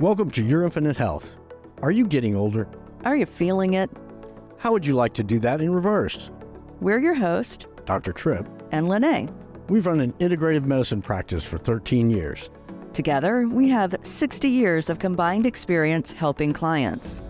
Welcome to Your Infinite Health. Are you getting older? Are you feeling it? How would you like to do that in reverse? We're your host, Dr. Trip. and LeNae. We've run an integrative medicine practice for 13 years. Together, we have 60 years of combined experience helping clients.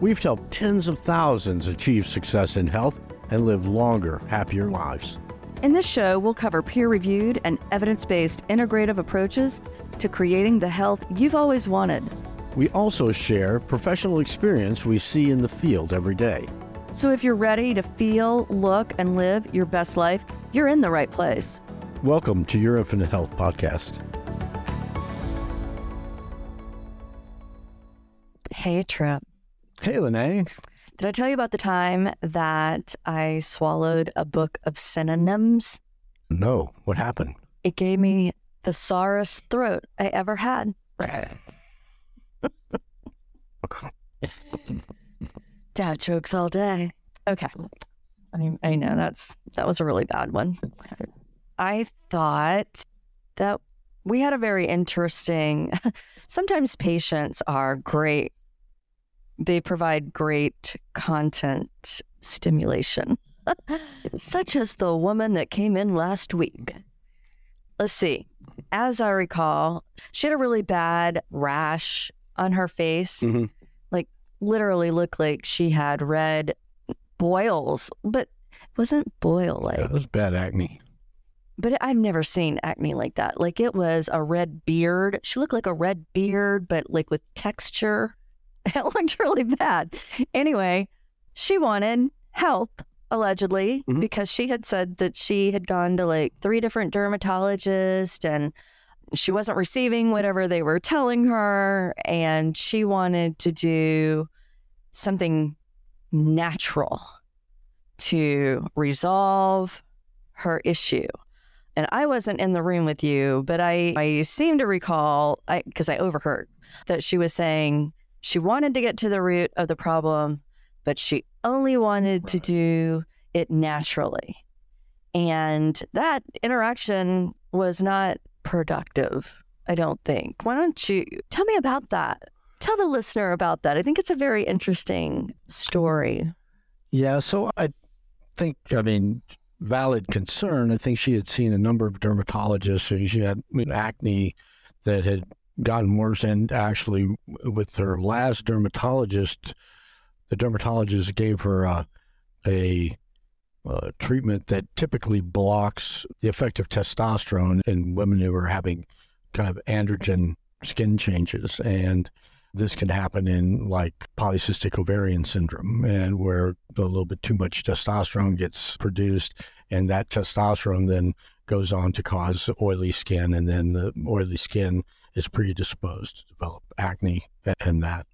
We've helped tens of thousands achieve success in health and live longer, happier lives. In this show, we'll cover peer reviewed and evidence based integrative approaches to creating the health you've always wanted. We also share professional experience we see in the field every day. So if you're ready to feel, look, and live your best life, you're in the right place. Welcome to Your Infinite Health podcast. Hey, Trip. Hey, LeNae. Did I tell you about the time that I swallowed a book of synonyms? No, what happened? It gave me the sorest throat I ever had. Dad jokes all day. Okay. I, I know that's that was a really bad one. I thought that we had a very interesting sometimes patients are great. They provide great content stimulation. Such as the woman that came in last week. Let's see. As I recall, she had a really bad rash on her face. Mhm. Like literally looked like she had red boils, but it wasn't boil like. It was bad acne. But I've never seen acne like that. Like it was a red beard. She looked like a red beard, but like with texture. It looked really bad. Anyway, she wanted help, allegedly, Mhm. because she had said that she had gone to like three different dermatologists and she wasn't receiving whatever they were telling her. And she wanted to do something natural to resolve her issue and I wasn't in the room with you, but I, I seem to recall, because I, overheard, that she was saying she wanted to get to the root of the problem, but she only wanted to do it naturally. And that interaction was not productive, I don't think. Why don't you tell me about that? Tell the listener about that. I think it's a very interesting story. Yeah, so I think, I mean, valid concern. I think she had seen a number of dermatologists and she had acne that had gotten worse. And actually, with her last dermatologist, the dermatologist gave her a, a, uh treatment that typically blocks the effect of testosterone in women who are having kind of androgen skin changes. And this can happen in like polycystic ovarian syndrome and where a little bit too much testosterone gets produced and that testosterone then goes on to cause oily skin and then the oily skin is predisposed to develop acne and that.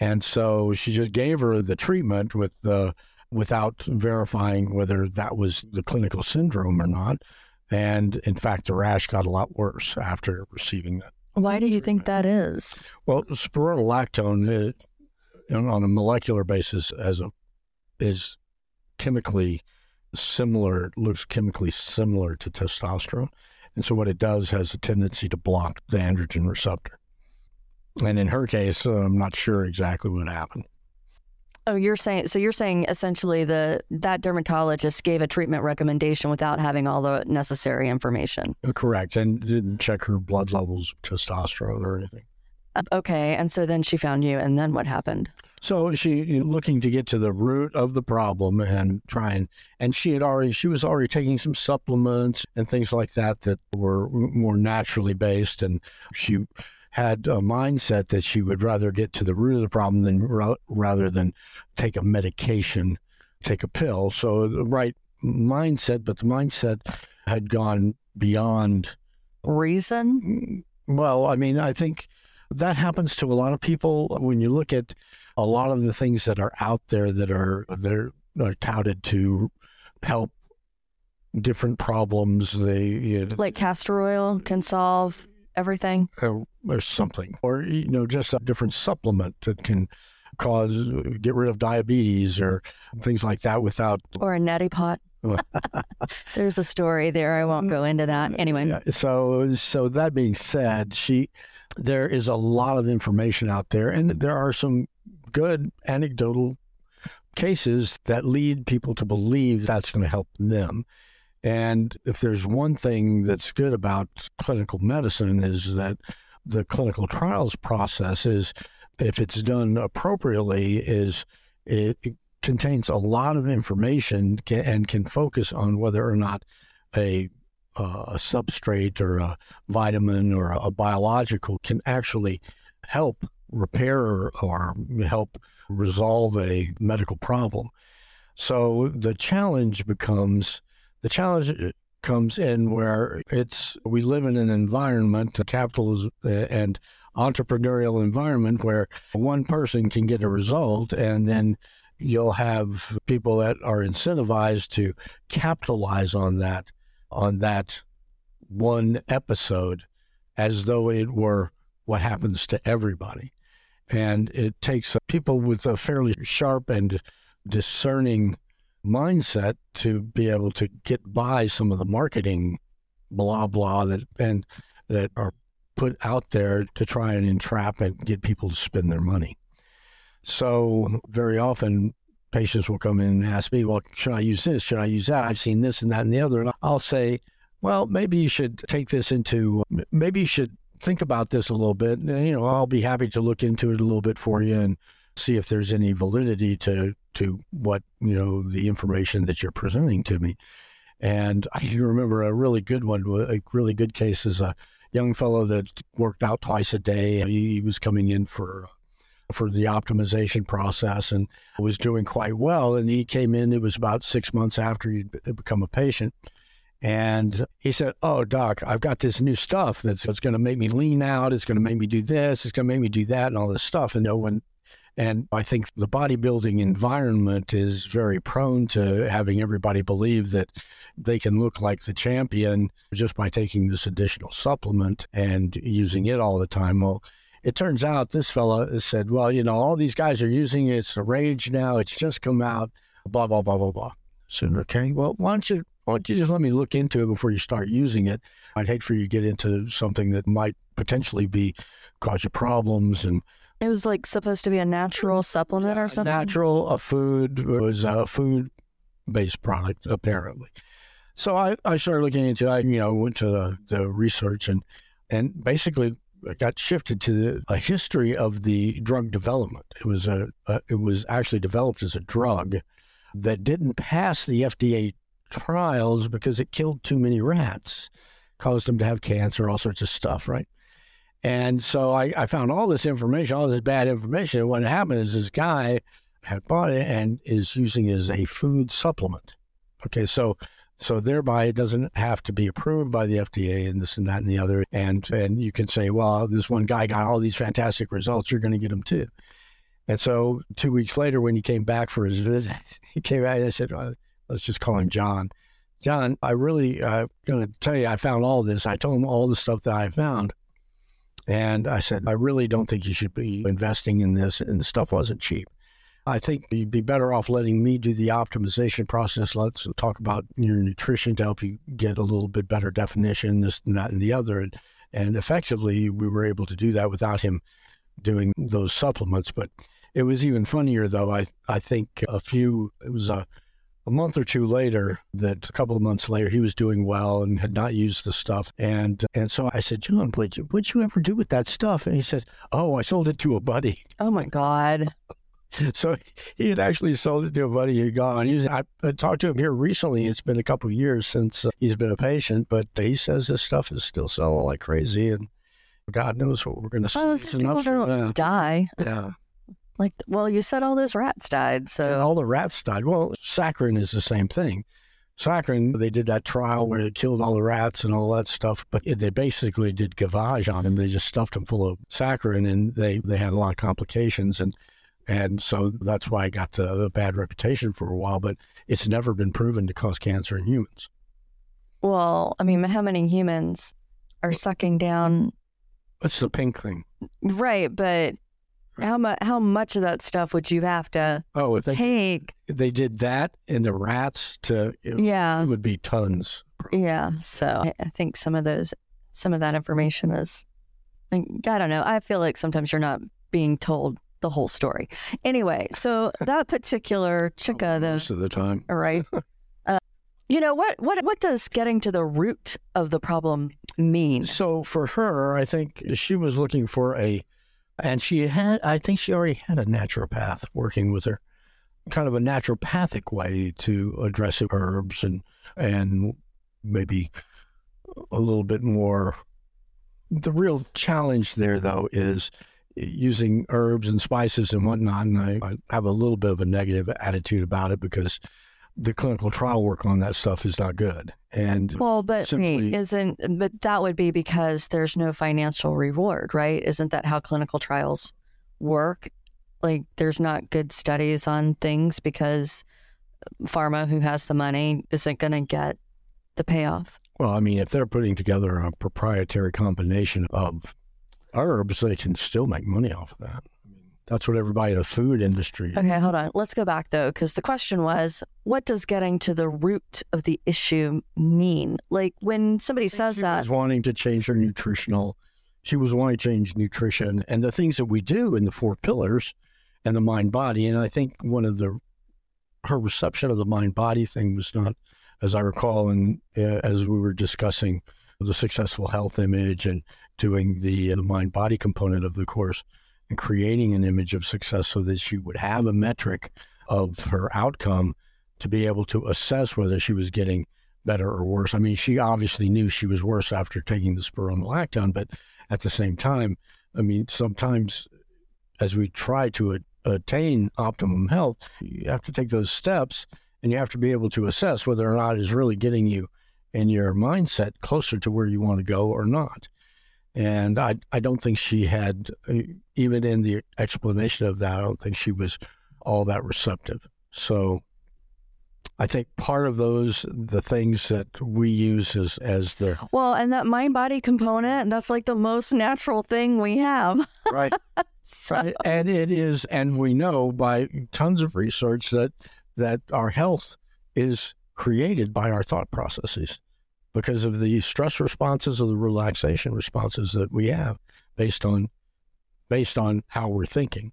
And so she just gave her the treatment with the without verifying whether that was the clinical syndrome or not. And in fact the rash got a lot worse after receiving that Why do you think that is? well, spironolactone, uh, on a molecular basis, as a is chemically similar, looks chemically similar to testosterone, and so what it does has a tendency to block the androgen receptor. And in her case, I'm not sure exactly what happened. Oh, you're saying so? You're saying essentially the that dermatologist gave a treatment recommendation without having all the necessary information. Uh, Correct, and didn't check her blood levels testosterone or anything. Uh, Okay, and so then she found you, and then what happened? So she looking to get to the root of the problem and try and and she had already she was already taking some supplements and things like that that were more naturally based and she had a mindset that she would rather get to the root of the problem than rather than take a medication, take a pill. So the right mindset, but the mindset had gone beyond Reason? well, I mean, I think that happens to a lot of people when you look at a lot of the things that are out there that are they're are touted to help different problems. They you know, Like castor oil can solve everything. or, or something, or you know, just a different supplement that can cause get rid of diabetes or things like that without Or a neti pot. There's a story there. I won't go into that. Anyway, So, so that being said, she there is a lot of information out there, and there are some good anecdotal cases that lead people to believe that's going to help them. And if there's one thing that's good about clinical medicine is that the clinical trials process is, if it's done appropriately, is it, it contains a lot of information and can focus on whether or not a uh, a substrate or a vitamin or a, biological can actually help repair or, or help resolve a medical problem. So the challenge becomes the challenge comes in where it's we live in an environment, a capitalist uh, and entrepreneurial environment where one person can get a result and then you'll have people that are incentivized to capitalize on that on that one episode as though it were what happens to everybody. And it takes people with a fairly sharp and discerning mindset to be able to get by some of the marketing blah blah that and that are put out there to try and entrap and get people to spend their money. So very often patients will come in and ask me, well, should I use this? Should I use that? I've seen this and that and the other. And I'll say, well, maybe you should take this into, maybe you should think about this a little bit. And, you know, I'll be happy to look into it a little bit for you and see if there's any validity to, to what, you know, the information that you're presenting to me. And I remember a really good one, a really good case is a young fellow that worked out twice a day. He was coming in for for the optimization process and was doing quite well. And he came in, it was about six months after he'd become a patient. And he said, Oh, doc, I've got this new stuff that's, that's going to make me lean out. It's going to make me do this. It's going to make me do that and all this stuff. And no one, and I think the bodybuilding environment is very prone to having everybody believe that they can look like the champion just by taking this additional supplement and using it all the time. Well, it turns out this fella said, well, you know, all these guys are using it. It's a rage now. It's just come out, blah, blah, blah, blah, blah. said, okay, well, why don't you, why don't you just let me look into it before you start using it? I'd hate for you to get into something that might potentially be cause you problems and it was like supposed to be a natural supplement or something. Natural, a food it was a food based product apparently. So I, I started looking into I you know went to the, the research and and basically got shifted to the, a history of the drug development. It was a, a, it was actually developed as a drug that didn't pass the FDA trials because it killed too many rats, caused them to have cancer, all sorts of stuff, right? And so I, I found all this information, all this bad information. What happened is this guy had bought it and is using it as a food supplement. Okay, so so thereby it doesn't have to be approved by the FDA and this and that and the other. And and you can say, well, this one guy got all these fantastic results, you're going to get them too. And so two weeks later, when he came back for his visit, he came back and I said, well, let's just call him John. John, I really uh, going to tell you, I found all this. I told him all the stuff that I found. And I said, I really don't think you should be investing in this. And the stuff wasn't cheap. I think you'd be better off letting me do the optimization process. Let's talk about your nutrition to help you get a little bit better definition, this and that and the other. And, and effectively, we were able to do that without him doing those supplements. But it was even funnier, though. I, I think a few, it was a, a month or two later that a couple of months later he was doing well and had not used the stuff and and so I said John what'd you, what'd you ever do with that stuff and he says oh I sold it to a buddy oh my god so he had actually sold it to a buddy who'd gone. He's, I, I talked to him here recently. It's been a couple of years since uh, he's been a patient, but he says this stuff is still selling like crazy, and God knows what we're going to see. Well, people don't die. Yeah. Like, well, you said all those rats died, so and all the rats died. Well, saccharin is the same thing. Saccharin, they did that trial where they killed all the rats and all that stuff, but they basically did gavage on them. They just stuffed them full of saccharin, and they they had a lot of complications. And and so that's why I got a bad reputation for a while, but it's never been proven to cause cancer in humans. Well, I mean, how many humans are sucking down? What's the pink thing? Right, but how much? How much of that stuff would you have to oh, if they, take? They did that in the rats, to it, yeah, it would be tons. Yeah, so I think some of those, some of that information is I don't know. I feel like sometimes you're not being told the whole story. Anyway, so that particular chica, the most of the time. all right. Uh, you know what? What what does getting to the root of the problem mean? So for her, I think she was looking for a, and she had, I think she already had a naturopath working with her, kind of a naturopathic way to address herbs and and maybe a little bit more. The real challenge there, though, is using herbs and spices and whatnot. And I, I have a little bit of a negative attitude about it because the clinical trial work on that stuff is not good. And Well, but simply- isn't but that would be because there's no financial reward, right? Isn't that how clinical trials work? Like there's not good studies on things because pharma who has the money isn't going to get the payoff. Well, I mean, if they're putting together a proprietary combination of herbs, they can still make money off of that. I mean, that's what everybody in the food industry. Okay, hold on. Let's go back though, because the question was, what does getting to the root of the issue mean? Like when somebody says she that, was wanting to change her nutritional. She was wanting to change nutrition and the things that we do in the four pillars and the mind body. And I think one of the her reception of the mind body thing was not, as I recall, and uh, as we were discussing the successful health image and doing the the mind body component of the course and creating an image of success so that she would have a metric of her outcome to be able to assess whether she was getting better or worse. I mean, she obviously knew she was worse after taking the spironolactone, but at the same time, I mean, sometimes as we try to attain optimum health, you have to take those steps and you have to be able to assess whether or not it's really getting you in your mindset closer to where you want to go or not. And I, I don't think she had, uh, even in the explanation of that, I don't think she was all that receptive. So I think part of those, the things that we use as, as the well, and that mind body component, that's like the most natural thing we have. right, So, right, and it is, and we know by tons of research that that our health is created by our thought processes because of the stress responses or the relaxation responses that we have based on based on how we're thinking.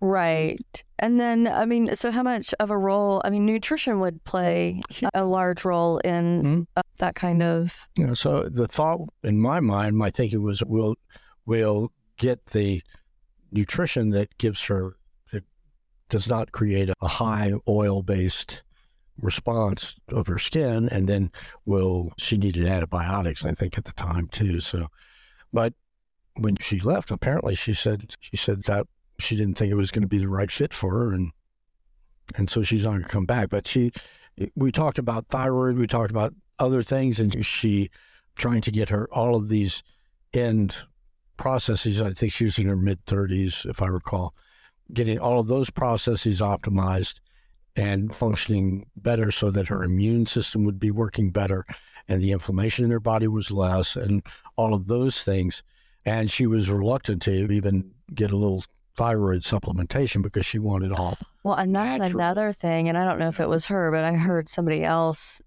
Right. And then, I mean, so how much of a role, I mean, nutrition would play a large role in Mhm. uh, that kind of. You know, so the thought in my mind, my thinking was, we'll we'll get the nutrition that gives her that does not create a high oil based response of her skin, and then will she needed antibiotics, I think at the time too. So, but when she left, apparently she said she said that she didn't think it was going to be the right fit for her, and and so she's not going to come back. But she, we talked about thyroid, we talked about other things, and she trying to get her all of these end processes. I think she was in her mid thirties, if I recall, getting all of those processes optimized and functioning better, so that her immune system would be working better, and the inflammation in her body was less, and all of those things. And she was reluctant to even get a little thyroid supplementation because she wanted all Well, and that's Natural. another thing. And I don't know if it was her, but I heard somebody else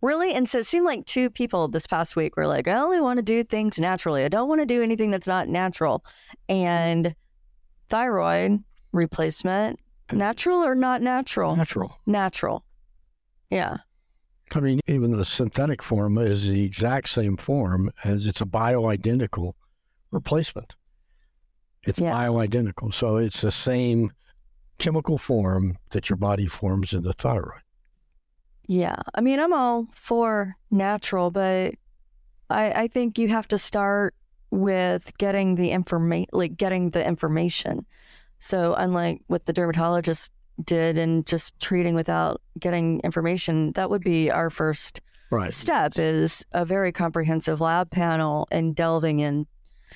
really. And so it seemed like two people this past week were like, I only want to do things naturally. I don't want to do anything that's not natural. And thyroid replacement, natural or not natural? natural. Natural. Yeah. I mean, even the synthetic form is the exact same form as it's a bioidentical replacement. It's Yeah. bioidentical. So it's the same chemical form that your body forms in the thyroid. Yeah. I mean, I'm all for natural, but I, I think you have to start with getting the information, like getting the information. So, unlike what the dermatologist did and just treating without getting information, that would be our first Right. step is a very comprehensive lab panel and delving in.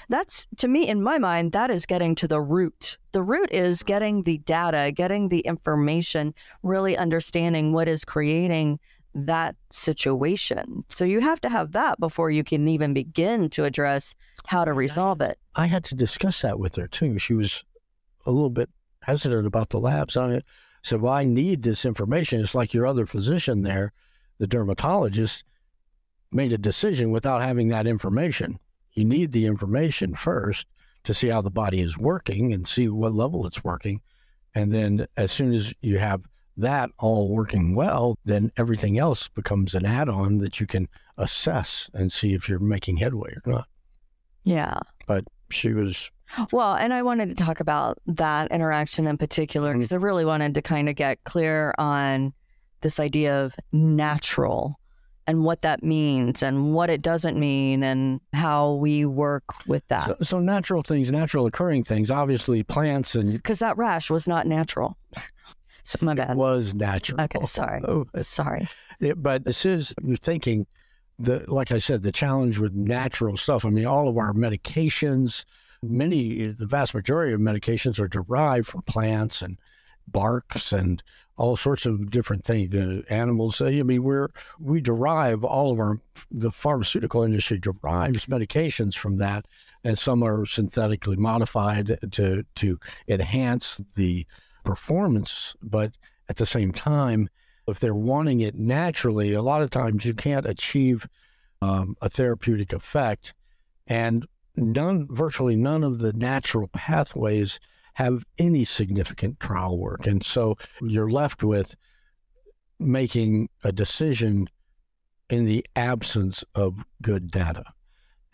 That's to me, in my mind, that is getting to the root. The root is getting the data, getting the information, really understanding what is creating that situation. So you have to have that before you can even begin to address how to resolve it. I had to discuss that with her too. She was a little bit hesitant about the labs on it. Said, "Well, I need this information." It's like your other physician there, the dermatologist, made a decision without having that information. you need the information first to see how the body is working and see what level it's working. And then as soon as you have that all working well, then everything else becomes an add on that you can assess and see if you're making headway or not. Yeah. But she was. Well, and I wanted to talk about that interaction in particular mm-hmm. because I really wanted to kind of get clear on this idea of natural and what that means and what it doesn't mean and how we work with that. So, so natural things, natural occurring things, obviously plants and Because that rash was not natural. So, my bad. was natural. Okay, sorry. Oh, Sorry. it- but this is you're thinking the like I said, the challenge with natural stuff. I mean, all of our medications, many, the vast majority of medications are derived from plants and barks and all sorts of different things. Uh, animals. I mean, we're we derive all of our the pharmaceutical industry derives medications from that, and some are synthetically modified to to enhance the performance, but at the same time, if they're wanting it naturally, a lot of times you can't achieve um, a therapeutic effect, and none, virtually none of the natural pathways have any significant trial work, and so you're left with making a decision in the absence of good data.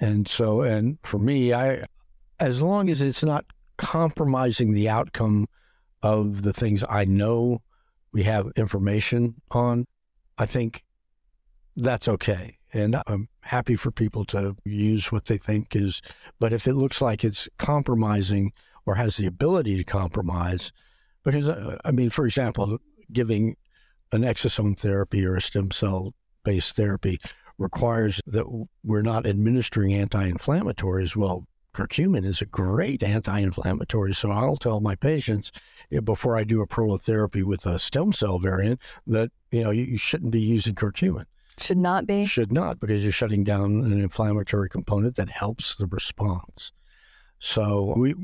And so, and for me, I, as long as it's not compromising the outcome of the things I know we have information on, I think that's okay. And I'm happy for people to use what they think is, but if it looks like it's compromising or has the ability to compromise, because uh, I mean, for example, giving an exosome therapy or a stem cell based therapy requires that we're not administering anti inflammatories. Well, curcumin is a great anti inflammatory. So I'll tell my patients before I do a prolotherapy with a stem cell variant that, you know, you shouldn't be using curcumin. Should not be. Should not, because you're shutting down an inflammatory component that helps the response. So we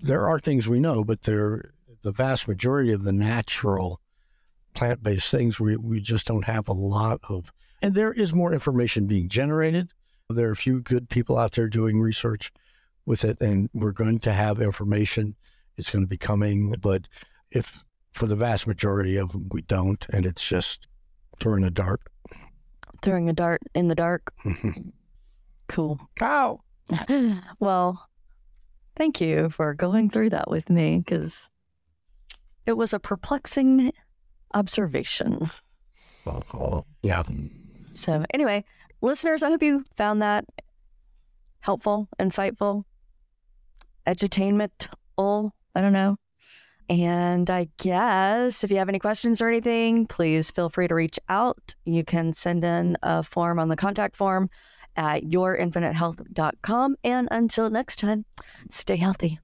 there are things we know, but there the vast majority of the natural plant based things we, we just don't have a lot of and there is more information being generated. There are a few good people out there doing research with it and we're going to have information. It's going to be coming, but if for the vast majority of them we don't and it's just throwing a dart. Throwing a dart in the dark. Cool. Ow! well, thank you for going through that with me because it was a perplexing observation. Yeah. So, anyway, listeners, I hope you found that helpful, insightful, edutainmental. I don't know. And I guess if you have any questions or anything, please feel free to reach out. You can send in a form on the contact form at yourinfinitehealth.com. And until next time, stay healthy.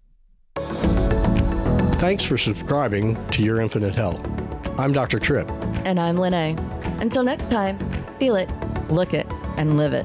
Thanks for subscribing to Your Infinite Health. I'm Dr. Trip. And I'm LeNae. Until next time, feel it, look it, and live it.